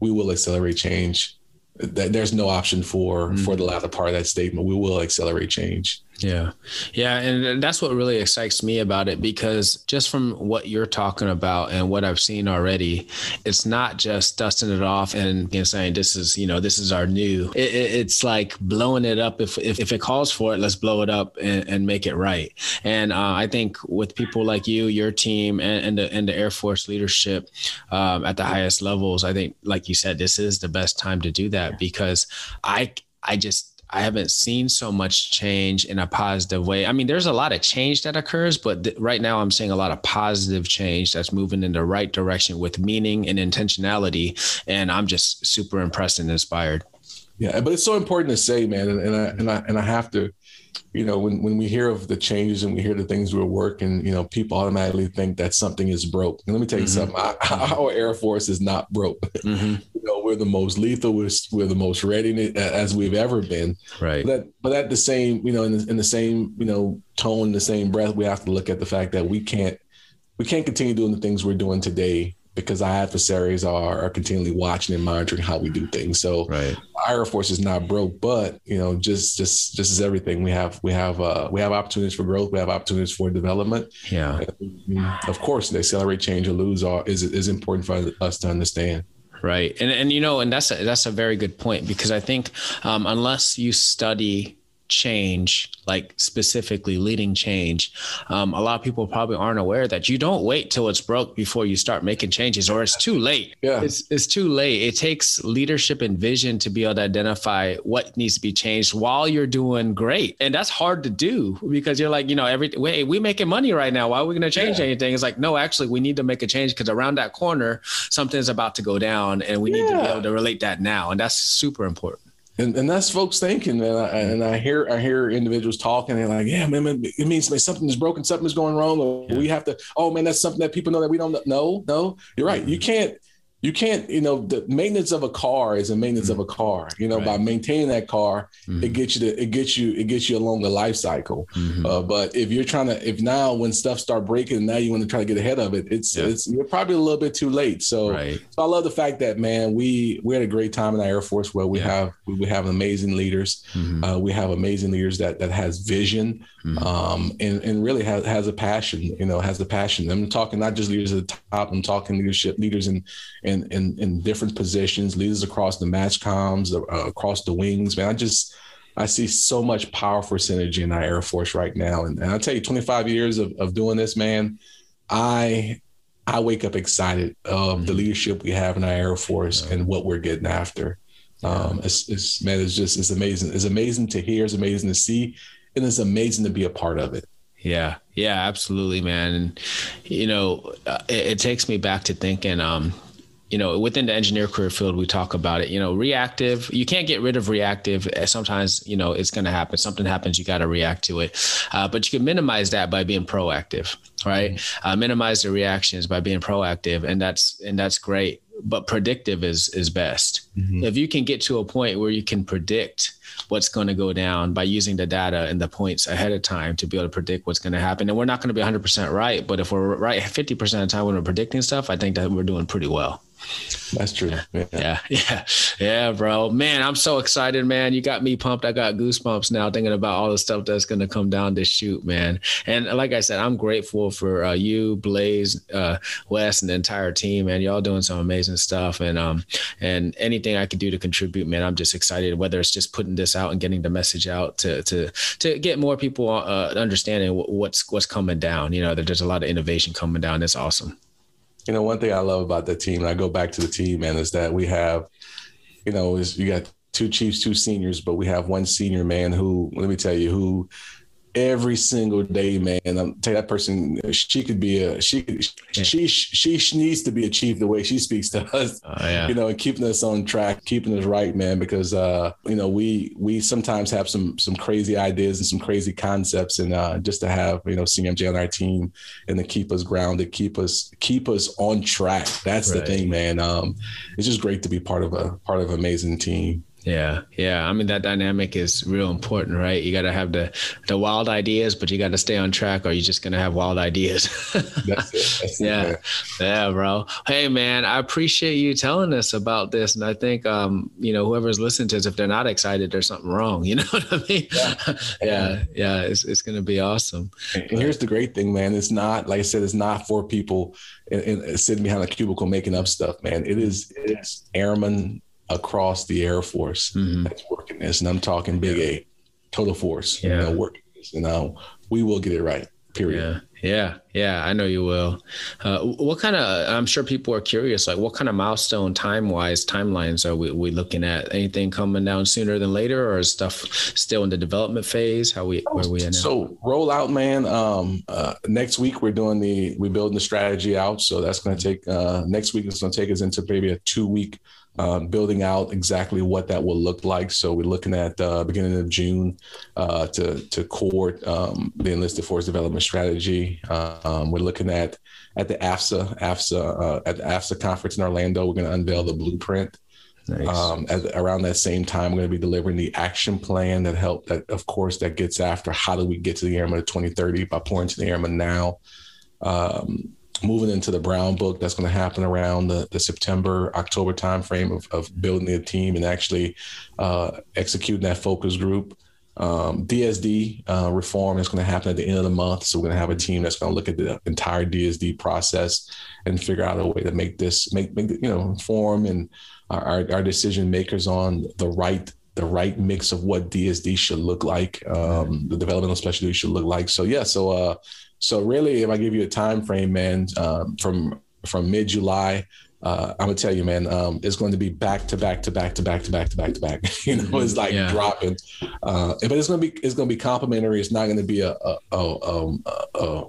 we will accelerate change. There's no option for mm-hmm. for the latter part of that statement. We will accelerate change. Yeah. Yeah. And that's what really excites me about it because just from what you're talking about and what I've seen already, it's not just dusting it off and you know, saying, this is, you know, this is our new. It, it, it's like blowing it up. If, if, if, it calls for it, let's blow it up and, and make it right. And uh, I think with people like you, your team, and, and, the, and the Air Force leadership um, at the highest levels, I think, like you said, this is the best time to do that because I, I just, I haven't seen so much change in a positive way. I mean, there's a lot of change that occurs, but th- right now I'm seeing a lot of positive change that's moving in the right direction with meaning and intentionality. And I'm just super impressed and inspired. Yeah, but it's so important to say, man, and, and I and I and I have to you know, when, when we hear of the changes and we hear the things we're working, you know, people automatically think that something is broke. And let me tell you mm-hmm. something, (laughs) our, Air Force is not broke. (laughs) Mm-hmm. you know, we're the most lethal, we're, we're the most ready as we've ever been. Right. But, but at the same, you know, in the, in the same, you know, tone, the same breath, we have to look at the fact that we can't, we can't continue doing the things we're doing today because our adversaries are, are continually watching and monitoring how we do things. So right. our Air Force is not broke, but you know, just just just as everything, we have we have uh, we have opportunities for growth, we have opportunities for development. Yeah. And of course, the accelerate, change, or lose are is is important for us to understand right and and you know and that's a, that's a very good point because i think um, unless you study change, like specifically leading change, um, a lot of people probably aren't aware that you don't wait till it's broke before you start making changes, or it's too late. Yeah, it's, it's too late. It takes leadership and vision to be able to identify what needs to be changed while you're doing great, and that's hard to do because you're like, you know, every wait, we making money right now. Why are we going to change yeah. anything? It's like, no, actually, we need to make a change because around that corner, something's about to go down, and we yeah. need to be able to relate that now, and that's super important and, and that's folks thinking and I, mm-hmm. and I hear I hear individuals talking and like yeah man, it means something is broken something is going wrong yeah. we have to oh man that's something that people know that we don't know no you're right. You mm-hmm. can't you can't, you know, the maintenance of a car is a maintenance mm-hmm. of a car. You know, right. by maintaining that car, mm-hmm. it gets you to, it gets you, it gets you along the life cycle. Mm-hmm. Uh, but if you're trying to, if now when stuff start breaking, now you want to try to get ahead of it, it's, yeah. it's you're probably a little bit too late. So, right. so I love the fact that man, we we had a great time in our Air Force where we yeah. have we have amazing leaders. Mm-hmm. Uh, we have amazing leaders that that has vision mm-hmm. um, and and really has has a passion. You know, has a passion. I'm talking not just leaders at the top. I'm talking leadership leaders in in in, in different positions, leaders across the MAJCOMs, uh, across the wings. Man, I just I see so much powerful synergy in our Air Force right now. And, and I'll tell you, 25 years of, of doing this, man, I I wake up excited of mm-hmm. the leadership we have in our Air Force yeah. and what we're getting after. Um, it's, it's man, it's just it's amazing. It's amazing to hear. It's amazing to see, and it's amazing to be a part of it. Yeah, yeah, absolutely, man. And you know, uh, it, it, takes me back to thinking, um, you know, within the engineer career field, we talk about it. You know, reactive. You can't get rid of reactive. Sometimes, you know, it's going to happen. Something happens, you got to react to it. Uh, but you can minimize that by being proactive, right? Mm-hmm. Uh, minimize the reactions by being proactive, and that's and that's great. But predictive is is best. Mm-hmm. If you can get to a point where you can predict what's going to go down by using the data and the points ahead of time to be able to predict what's going to happen. And we're not going to be 100% right, but if we're right 50% of the time when we're predicting stuff, I think that we're doing pretty well. That's true. Yeah. yeah. (laughs) yeah. Yeah, bro. Man, I'm so excited, man. You got me pumped. I got goosebumps now thinking about all the stuff that's going to come down this chute, man. And like I said, I'm grateful for uh, you, Blaze, uh, Wes, and the entire team, man. Y'all doing some amazing stuff. And um, and anything I can do to contribute, man, I'm just excited, whether it's just putting this out and getting the message out to to to get more people uh, understanding what's what's coming down. You know, there's a lot of innovation coming down. It's awesome you know, one thing I love about the team, and I go back to the team, man, is that we have, you know, is you got two chiefs, two seniors, but we have one senior man who, let me tell you, who every single day, man. I'm tell you, that person, she could be a she she she, she needs to be a chief the way she speaks to us. Oh, yeah. You know, and keeping us on track, keeping us right, man. Because uh, you know, we we sometimes have some some crazy ideas and some crazy concepts, and uh, just to have you know CMJ on our team and to keep us grounded, keep us keep us on track. That's right. the thing, man. Um, it's just great to be part of a part of an amazing team. Yeah, yeah. I mean that dynamic is real important, right? You got to have the the wild ideas, but you got to stay on track, or you're just gonna have wild ideas. (laughs) That's it. That's yeah, it, yeah, bro. Hey, man, I appreciate you telling us about this, and I think um, you know whoever's listening to this, if they're not excited, there's something wrong. (laughs) You know what I mean? Yeah, (laughs) yeah, yeah. It's it's gonna be awesome. And here's the great thing, man. It's not like I said. It's not for people in, in, sitting behind a cubicle making up stuff, man. It is it's airmen across the Air Force mm-hmm. that's working this. And I'm talking big A, total force, yeah. you know, working this. And uh, we will get it right, period. Yeah. Yeah, yeah, I know you will. Uh, what kind of? I'm sure people are curious. Like, what kind of milestone, time wise, timelines are we, we looking at? Anything coming down sooner than later, or is stuff still in the development phase? How we where we at So rollout, man. Um, uh, next week we're doing the we building the strategy out. So that's going to take uh, next week. It's going to take us into maybe a two week uh, building out exactly what that will look like. So we're looking at uh, beginning of June uh, to to court um, the enlisted force development strategy. Um, we're looking at at the AFSA AFSA uh, at the AFSA conference in Orlando. We're going to unveil the blueprint. Nice. Um, at, around that same time, we're going to be delivering the action plan that help that, of course, that gets after how do we get to the airman of 2030 by pouring to the airman now. Um, moving into the Brown book that's going to happen around the, the September October timeframe of, of building a team and actually uh, executing that focus group. Um, DSD uh, reform is going to happen at the end of the month, so we're going to have a team that's going to look at the entire DSD process and figure out a way to make this make, make you know inform and our, our decision makers on the right the right mix of what DSD should look like, um, the developmental specialty should look like. So yeah, so uh, so really, if I give you a time frame, man, um, from from mid July, uh, I'm gonna tell you, man, um, it's going to be back to back to back to back to back to back to back. (laughs) you know, it's like yeah. dropping, uh, but it's gonna be it's gonna be complimentary. It's not gonna be a, a, a, um, a, a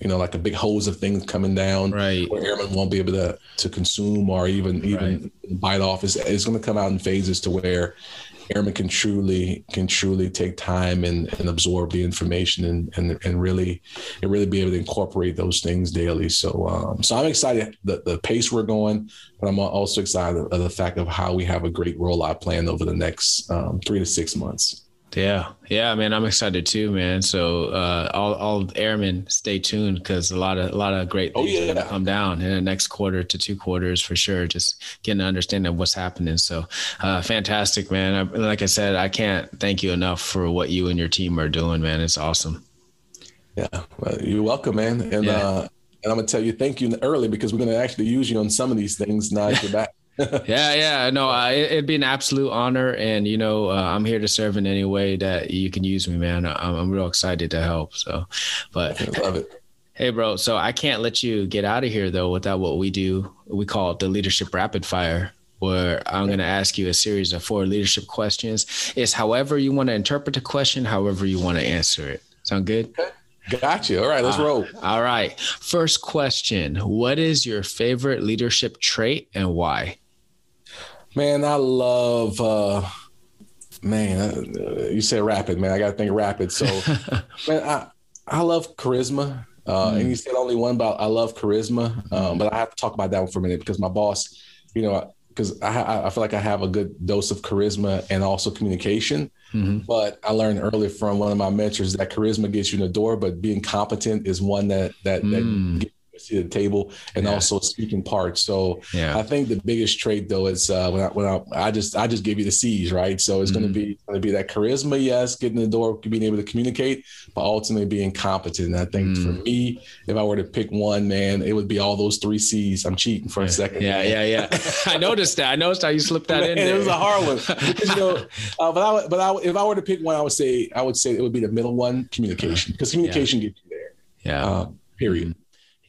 you know like a big hose of things coming down, right? Where airmen won't be able to to consume or even even right. bite off. It's, it's going to come out in phases to where airmen can truly can truly take time and, and absorb the information and, and and really and really be able to incorporate those things daily. So um, so I'm excited the, the pace we're going, but I'm also excited of the fact of how we have a great rollout plan over the next um, three to six months. Yeah, yeah, man, I'm excited too, man. So uh, all all airmen, stay tuned because a lot of a lot of great oh, things oh, yeah. are gonna come down in the next quarter to two quarters for sure. Just getting an understanding of what's happening. So uh, fantastic, man. I, like I said, I can't thank you enough for what you and your team are doing, man. It's awesome. Yeah, well, you're welcome, man. And yeah. uh, and I'm gonna tell you thank you early because we're gonna actually use you on some of these things now you're back. Yeah, yeah, no, uh, it, would be an absolute honor, and you know, uh, I'm here to serve in any way that you can use me, man. I'm, I'm real excited to help. So, but I love it. Hey, bro. So I can't let you get out of here though without what we do. We call it the leadership rapid fire, where I'm going to ask you a series of four leadership questions. It's however you want to interpret the question, however you want to answer it. Sound good? Okay. Gotcha. All right, let's uh, roll. All right. First question What is your favorite leadership trait and why? Man, I love, uh, man, uh, you said rapid, man. I got to think rapid. So, (laughs) man, I, I love charisma. Uh, mm. And you said only one about I love charisma, um, but I have to talk about that one for a minute because my boss, you know, because I, I feel like I have a good dose of charisma and also communication. Mm-hmm. But I learned early from one of my mentors that charisma gets you in the door, but being competent is one that that, mm. that to the table and yeah. also speaking parts. So yeah. I think the biggest trait though is uh, when I when I, I just I just give you the C's right. So it's mm-hmm. going to be going to be that charisma, yes, getting the door, being able to communicate, but ultimately being competent. And I think mm. for me, if I were to pick one, man, it would be all those three C's. I'm cheating for yeah. a second. Yeah, yeah, yeah. (laughs) I noticed that. I noticed how you slipped that man, in. (laughs) There. It was a hard one. because, you know, (laughs) uh, but I but I, if I were to pick one, I would say I would say it would be the middle one, communication, because communication gets you there. Yeah. Uh, period. Mm.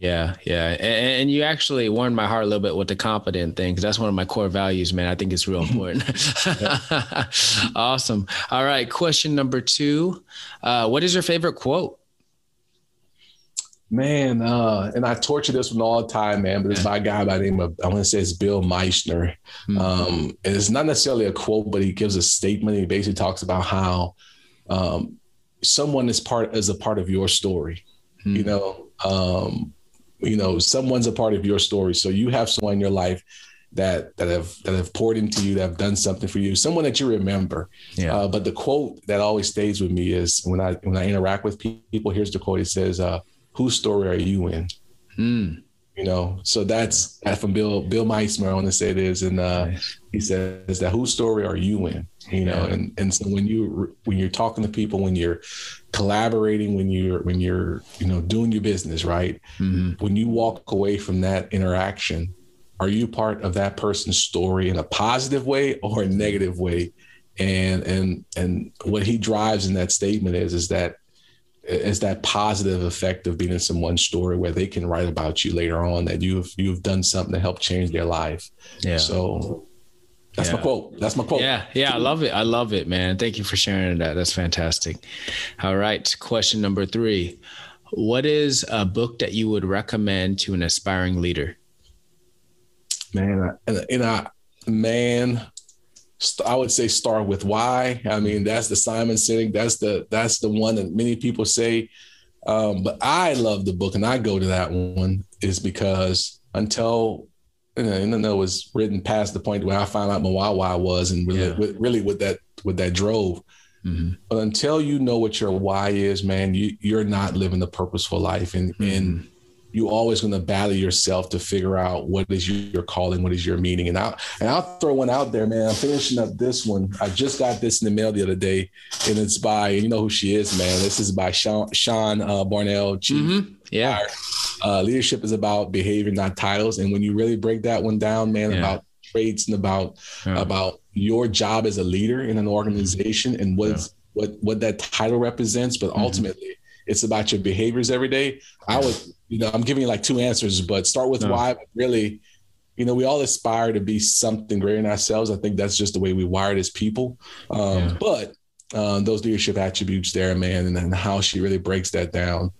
Yeah, yeah, and, and, you actually warmed my heart a little bit with the competent thing because that's one of my core values, man. I think it's real important. (laughs) (laughs) awesome. All right, question number two: uh, What is your favorite quote? Man, uh, and I torture this one all the time, man. But it's by a guy by the name of I want to say it's Bill Meissner. Mm-hmm. Um, and it's not necessarily a quote, but he gives a statement. He basically talks about how um, someone is part is a part of your story. Mm-hmm. You know, um, you know someone's a part of your story so you have someone in your life that that have that have poured into you that have done something for you someone that you remember yeah. Uh, but the quote that always stays with me is when i when i interact with people here's the quote it says uh, whose story are you in mm. You know? So that's that from bill bill meissner i want to say this and uh, nice. he says that whose story are you in? You know and and so when you when you're talking to people when you're collaborating when you're when you're you know doing your business right? Mm-hmm. when you walk away from that interaction are you part of that person's story in a positive way or a negative way? And and and what he drives in that statement is is that is that positive effect of being in someone's story where they can write about you later on that you've you've done something to help change their life yeah so that's yeah. my quote. That's my quote. Yeah, yeah, I love it. I love it, man. Thank you for sharing that. That's fantastic. All right, question number three: What is a book that you would recommend to an aspiring leader? Man, and I, man, I would say start with why. I mean, that's the Simon Sinek. That's the that's the one that many people say. Um, but I love the book, and I go to that one is because until and then it was written past the point where I found out my why I was and really, yeah. really what that what that drove. Mm-hmm. But until you know what your why is, man, you you're not living a purposeful life, and mm-hmm. and you always going to battle yourself to figure out what is your calling, what is your meaning. And I'll and I'll throw one out there, man. I'm finishing up this one. I just got this in the mail the other day, and it's by you know who she is, man. This is by Shon Shon uh, Barnwell, Chief. Mm-hmm. Yeah. Uh, leadership is about behavior, not titles. And when you really break that one down, man, yeah. about traits and about yeah. about your job as a leader in an organization and what yeah. what what that title represents, but mm-hmm. ultimately it's about your behaviors every day. I would, you know, I'm giving you like two answers, but start with no. why. Really, you know, we all aspire to be something greater than ourselves. I think that's just the way we wired as people. Um, but uh, those leadership attributes there, man, and, and how she really breaks that down.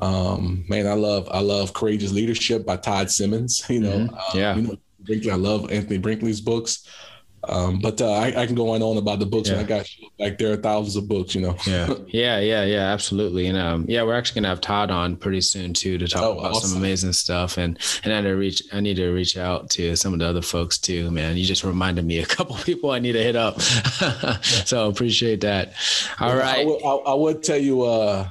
Um, man, I love I love Courageous Leadership by Todd Simmons. (laughs) You know, mm-hmm. Um, yeah. You know, Brinkley, I love Anthony Brinkley's books. Um, but uh, I, I, can go on and on about the books. Yeah. I got like there are thousands of books, you know. yeah, (laughs) yeah, yeah, yeah, absolutely. And um, yeah, we're actually gonna have Todd on pretty soon too to talk oh, about awesome. some amazing stuff. And and I need to reach, I need to reach out to some of the other folks too, man. You just reminded me a couple (laughs) people I need to hit up. (laughs) so appreciate that. All yeah, right, I, would, I, I would tell you. Uh,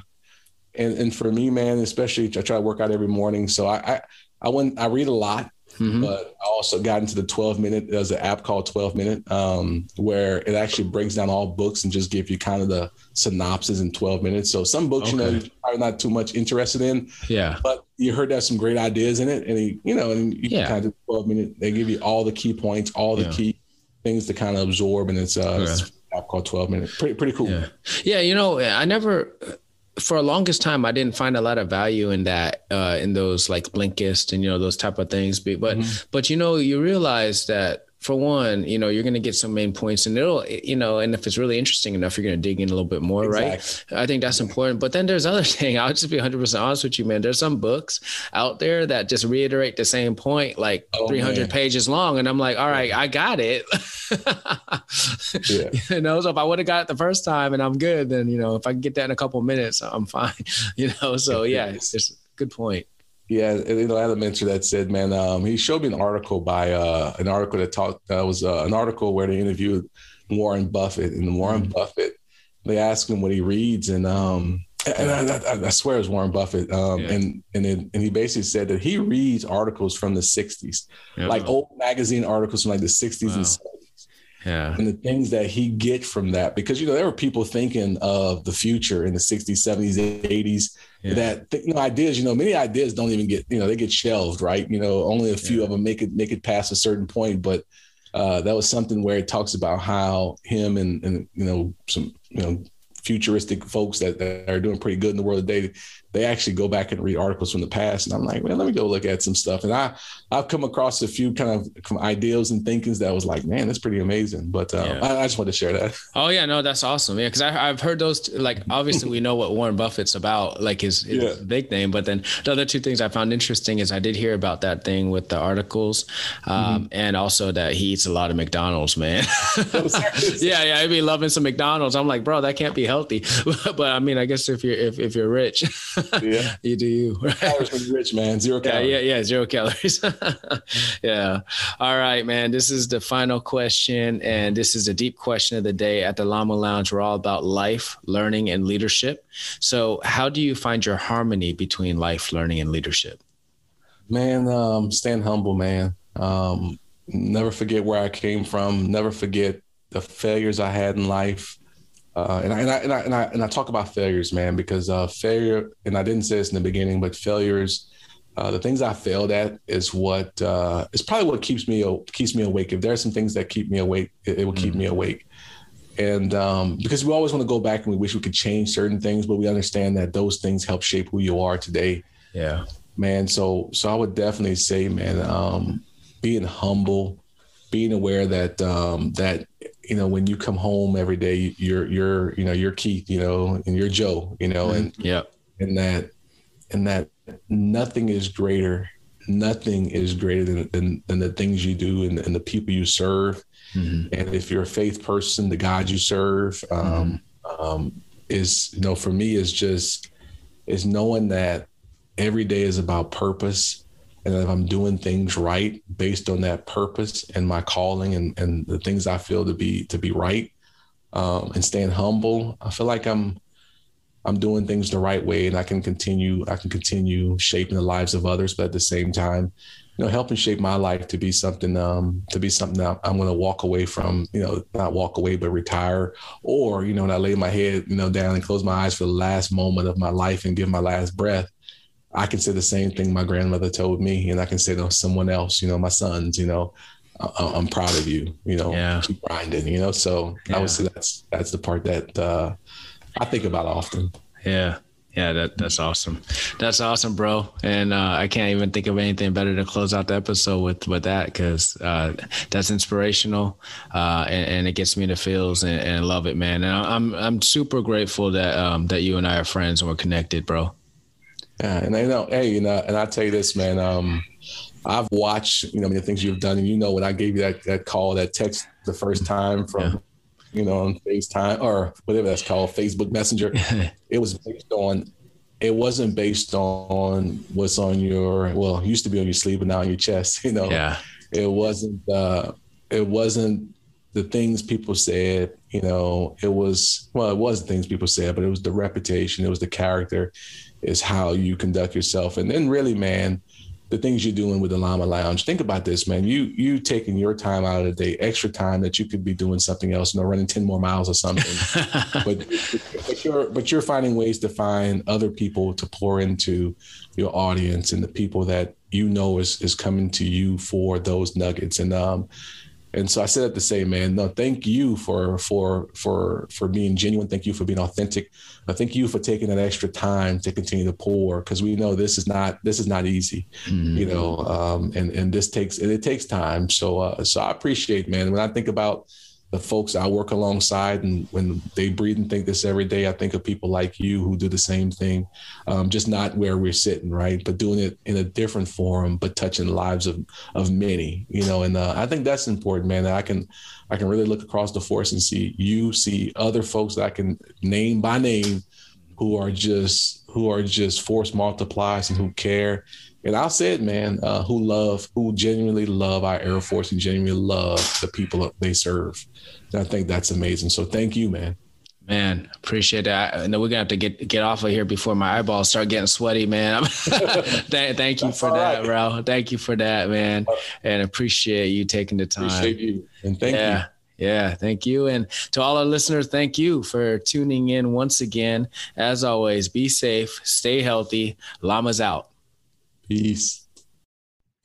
and and for me, man, especially I try to work out every morning. So I I, I went I read a lot, mm-hmm. but I also got into the 12 minute. There's an app called 12 Minute, um, where it actually breaks down all books and just give you kind of the synopsis in 12 minutes. So some books, okay. you know, you're not too much interested in. Yeah. But you heard there's some great ideas in it, and he, you know, and you yeah. kind of 12 minute. They give you all the key points, all the yeah. key things to kind of absorb, and it's uh. Yeah. It's app called 12 minute pretty pretty cool yeah. yeah you know i never for a longest time, I didn't find a lot of value in that, uh, in those like Blinkist and you know those type of things. But but, mm-hmm. but you know, you realize that for one, you know, you're going to get some main points and it'll, you know, and if it's really interesting enough, you're going to dig in a little bit more, exactly. right? I think that's important. But then there's other (laughs) thing. I'll just be 100% honest with you, man. There's some books out there that just reiterate the same point, like oh, 300 man. pages long. And I'm like, all right, I got it. yeah. (laughs) You know, so if I would have got it the first time and I'm good, then, you know, if I can get that in a couple minutes, I'm fine. (laughs) You know, so yeah, it's, it's a good point. Yeah, you know, I had a mentor that said, man, um, he showed me an article by uh, an article that talked. That was uh, an article where they interviewed Warren Buffett, and Warren mm-hmm. Buffett, they asked him what he reads, and um, and I, I, I, swear it's Warren Buffett, um, yeah. and and it, and he basically said that he reads articles from the '60s, yeah. like old magazine articles from like the '60s wow. and '70s. Yeah. And the things that he get from that, because you know there were people thinking of the future in the '60s, '70s, '80s yeah. that you know ideas you know many ideas don't even get you know they get shelved right you know only a few yeah. of them make it make it past a certain point but uh, that was something where it talks about how him and and you know some you know futuristic folks that, that are doing pretty good in the world today they actually go back and read articles from the past. And I'm like, man, let me go look at some stuff. And I, I've come across a few kind of ideas and thinkings that was like, man, that's pretty amazing. But uh, yeah. I, I, just wanted to share that. Oh yeah, no, that's awesome. Yeah. Cause I, have heard those, like, obviously we know what Warren Buffett's about, like his, his yeah. big name. But then the other two things I found interesting is I did hear about that thing with the articles um, mm-hmm. and also that he eats a lot of McDonald's, man. (laughs) (laughs) yeah. Yeah. I'd be loving some McDonald's. I'm like, bro, that can't be healthy. (laughs) but I mean, I guess if you're, if, if you're rich, (laughs) yeah. you do you. (laughs) Right? Calories when you're rich, man. Zero calories. Yeah, yeah, yeah. Zero calories. yeah. All right, man. This is the final question. And this is a deep question of the day at the Llama Lounge. We're all about life, learning, and leadership. So, how do you find your harmony between life, learning, and leadership? Man, um, stand humble, man. Um, never forget where I came from. Never forget the failures I had in life. Uh, and, I, and, I, and, I, and, I, and I talk about failures, man, because uh, failure, and I didn't say this in the beginning, but failures, uh, the things I failed at is what uh, is probably what keeps me keeps me awake. If there are some things that keep me awake, it, it will keep mm-hmm. me awake. And um, because we always want to go back and we wish we could change certain things, but we understand that those things help shape who you are today. Yeah, man. So so I would definitely say, man, um, being humble, being aware that um, that you know when you come home every day you're you're you know you're keith you know and you're joe you know and yeah and that and that nothing is greater nothing is greater than than, than the things you do and, and the people you serve mm-hmm. and if you're a faith person the god you serve um, mm-hmm. um, is you know for me is just is knowing that every day is about purpose and if I'm doing things right based on that purpose and my calling and, and the things I feel to be to be right, um, and staying humble, I feel like I'm I'm doing things the right way, and I can continue I can continue shaping the lives of others, but at the same time, you know, helping shape my life to be something um, to be something that I'm going to walk away from, you know, not walk away but retire, or you know, when I lay my head you know down and close my eyes for the last moment of my life and give my last breath I can say the same thing my grandmother told me, and I can say to someone else, you know, my sons, you know, I- am proud of you, you know, yeah. keep grinding, you know. So yeah. I would say that's that's the part that uh, I think about often. Yeah. Yeah, that, that's awesome. That's awesome, bro. And uh, I can't even think of anything better to close out the episode with with that because uh, that's inspirational uh, and, and, it gets me in the feels and, and love it, man. And I'm I'm super grateful that um, that you and I are friends and we're connected, bro. Yeah, and I know, hey, you know, and I tell you this, man. Um, I've watched, you know, the things you've done, and you know, when I gave you that that call, that text the first time from, yeah. you know, on FaceTime or whatever that's called, Facebook Messenger, (laughs) it was based on. It wasn't based on what's on your well, used to be on your sleeve, but now on your chest. (laughs) You know, yeah. It wasn't. Uh, it wasn't the things people said. You know, it was well, it was the things people said, but it was the reputation, it was the character, is how you conduct yourself. And then really, man, the things you're doing with the Llama Lounge. Think about this, man. You you taking your time out of the day, extra time that you could be doing something else, you know, running 10 more miles or something. (laughs) but but you're but you're finding ways to find other people to pour into your audience and the people that you know is is coming to you for those nuggets. And um And so I said that to say, man, no, thank you for for for for being genuine. Thank you for being authentic. I thank you for taking that extra time to continue to pour because we know this is not this is not easy, mm-hmm. you know. Um, and and this takes and it takes time. So uh, so I appreciate, man. When I think about the folks I work alongside, and when they breathe and think this every day, I think of people like you who do the same thing, um, just not where we're sitting, right, but doing it in a different forum, but touching lives of of many, you know. And uh, I think that's important, man. That I can I can really look across the force and see you, see other folks that I can name by name, who are just who are just force multipliers and who care and I'll say it, man, uh, who love, who genuinely love our Air Force and genuinely love the people they serve. And I think that's amazing. So thank you, man. Man, appreciate that. I know we're gonna have to get get off of here before my eyeballs start getting sweaty, man. (laughs) thank, thank you for that, right. bro. Thank you for that, man, and appreciate you taking the time. Appreciate you and thank yeah. you. Yeah, thank you. And to all our listeners, thank you for tuning in once again. As always, be safe, stay healthy. Llamas out. Peace.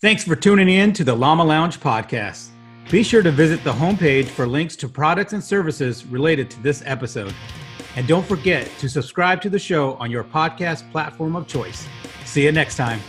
Thanks for tuning in to the Llama Lounge podcast. Be sure to visit the homepage for links to products and services related to this episode. And don't forget to subscribe to the show on your podcast platform of choice. See you next time.